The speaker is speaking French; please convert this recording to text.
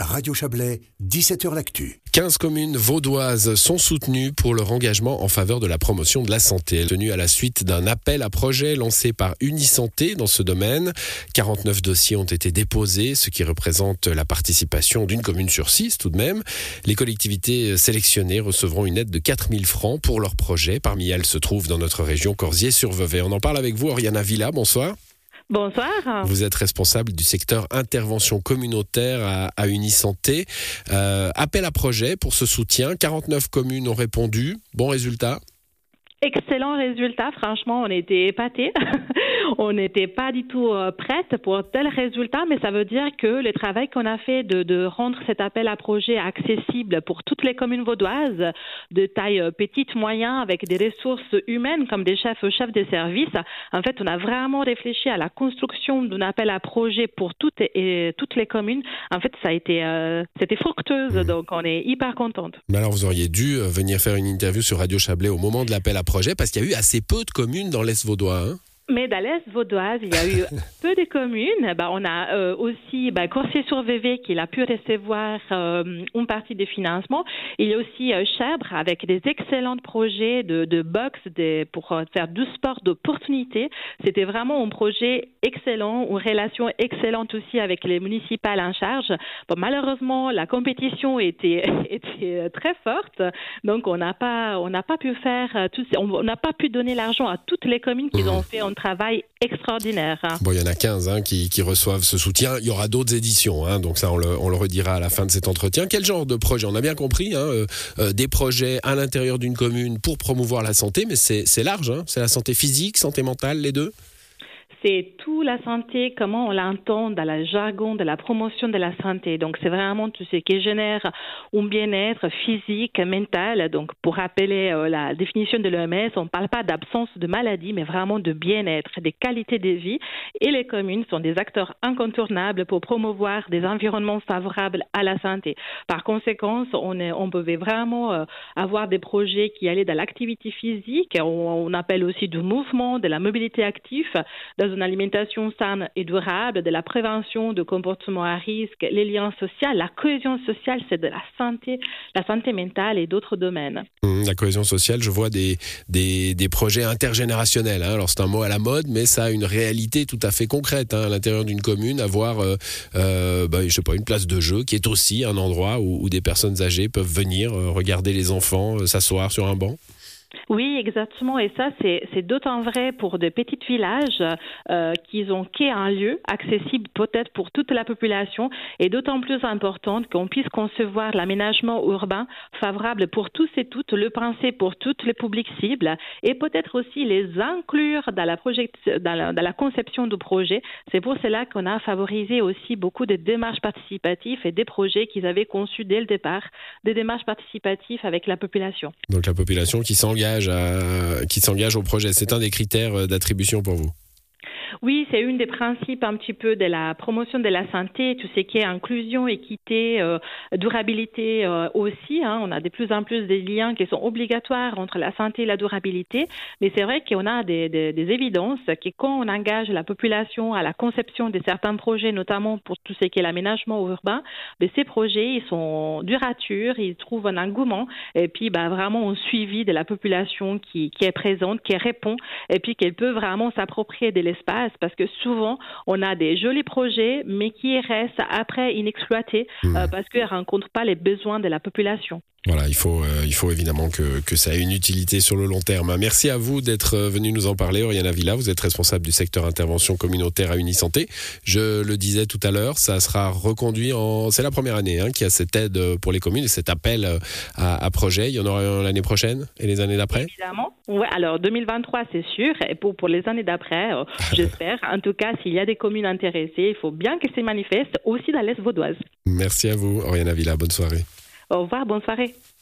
Radio Chablais, 17h L'Actu. 15 communes vaudoises sont soutenues pour leur engagement en faveur de la promotion de la santé. Tenu à la suite d'un appel à projet lancé par Unisanté dans ce domaine, 49 dossiers ont été déposés, ce qui représente la participation d'une commune sur six tout de même. Les collectivités sélectionnées recevront une aide de 4000 francs pour leur projet. Parmi elles se trouvent dans notre région Corsier-sur-Vevey. On en parle avec vous, Oriana Villa. Bonsoir. Bonsoir. Vous êtes responsable du secteur intervention communautaire à, à Unisanté. Euh, appel à projet pour ce soutien. 49 communes ont répondu. Bon résultat Excellent résultat, franchement, on était épatés. on n'était pas du tout euh, prête pour tel résultat, mais ça veut dire que le travail qu'on a fait de, de, rendre cet appel à projet accessible pour toutes les communes vaudoises, de taille euh, petite, moyen, avec des ressources humaines comme des chefs, chefs de service, en fait, on a vraiment réfléchi à la construction d'un appel à projet pour toutes et toutes les communes. En fait, ça a été, euh, c'était fructueuse, mmh. donc on est hyper contente. Mais alors, vous auriez dû venir faire une interview sur Radio Chablais au moment de l'appel à projet parce qu'il y a eu assez peu de communes dans l'Est vaudois. Hein mais dans l'Est vaudoise, il y a eu peu de communes. Bah, on a euh, aussi bah, Corsier-sur-Vevey qui a pu recevoir euh, une partie des financements. Il y a aussi euh, Chèvre avec des excellents projets de, de box de, pour euh, faire du sport d'opportunité. C'était vraiment un projet excellent, une relation excellente aussi avec les municipales en charge. Bon, malheureusement, la compétition était, était très forte, donc on n'a pas, on n'a pas pu faire tout, on n'a pas pu donner l'argent à toutes les communes qui mmh. ont fait un travail extraordinaire. Bon, il y en a 15 hein, qui, qui, reçoivent ce soutien. Il y aura d'autres éditions, hein, donc ça, on le, on le, redira à la fin de cet entretien. Quel genre de projet? On a bien compris, hein, euh, euh, des projets à l'intérieur d'une commune pour promouvoir la santé, mais c'est large. C'est la santé physique, santé mentale, les deux? C'est tout la santé, comment on l'entend dans le jargon de la promotion de la santé. Donc, c'est vraiment tout ce qui génère un bien-être physique, mental. Donc, pour rappeler euh, la définition de l'OMS, on ne parle pas d'absence de maladie, mais vraiment de bien-être, des qualités de vie. Et les communes sont des acteurs incontournables pour promouvoir des environnements favorables à la santé. Par conséquent, on, pouvait vraiment euh, avoir des projets qui allaient dans l'activité physique. On, appelle aussi du mouvement, de la mobilité active une alimentation saine et durable, de la prévention de comportements à risque, les liens sociaux, la cohésion sociale, c'est de la santé, la santé mentale et d'autres domaines. Mmh, la cohésion sociale, je vois des, des, projets intergénérationnels. Hein. Alors c'est un mot à la mode, mais ça a une réalité tout à fait concrète hein, à l'intérieur d'une commune, avoir, euh, euh, bah, sais pas, une place de jeu qui est aussi un endroit où, où des personnes âgées peuvent venir euh, regarder les enfants, euh, s'asseoir sur un banc. Oui, exactement. Et ça, c'est d'autant vrai pour des petits villages euh, qu'ils ont qu'un un lieu accessible peut-être pour toute la population et d'autant plus important qu'on puisse concevoir l'aménagement urbain favorable pour tous et toutes, le penser pour toutes les publics cibles et peut-être aussi les inclure dans la, dans la, conception du projet. C'est pour cela qu'on a favorisé aussi beaucoup de démarches participatives et des projets qu'ils avaient conçus dès le départ, des démarches participatives avec la population. Donc la population qui s'engage s'engage au projet. C'est un des critères euh, d'attribution pour vous. Oui, c'est une des principes un petit peu de la promotion de la santé, tout ce qui est inclusion, équité, euh, durabilité euh, aussi. Hein. On a de plus en plus des liens qui sont obligatoires entre la santé et la durabilité, mais c'est vrai qu'on a des, des, des, évidences que quand on engage la population à la conception de certains projets, notamment pour tout ce qui est l'aménagement urbain, ben, ces projets ils sont duratures, ils trouvent un engouement et puis ben, vraiment un suivi de la population qui, qui est présente, qui répond et puis qu'elle peut vraiment s'approprier de l'espace parce que souvent, on a des jolis projets, mais qui restent après inexploités mmh. euh, parce qu'ils ne rencontrent pas les besoins de la population. Voilà, il faut, euh, il faut évidemment que, que, ça ait une utilité sur le long terme. Merci à vous d'être euh, venu nous en parler, Oriana Villa. Vous êtes responsable du secteur intervention communautaire à Unisanté. Je le disais tout à l'heure, ça sera reconduit en. C'est la première année hein, qu'il y a cette aide pour les communes et cet appel euh, à, à projet. Il y en aura l'année prochaine et les années d'après? Évidemment. Ouais, alors 2023, c'est sûr. Et pour, pour les années d'après, j'espère. En tout cas, s'il y a des communes intéressées, il faut bien qu'elles se manifestent aussi dans l'Est vaudoise. Merci à vous, Oriana Villa. Bonne soirée. Au revoir, bonne soirée.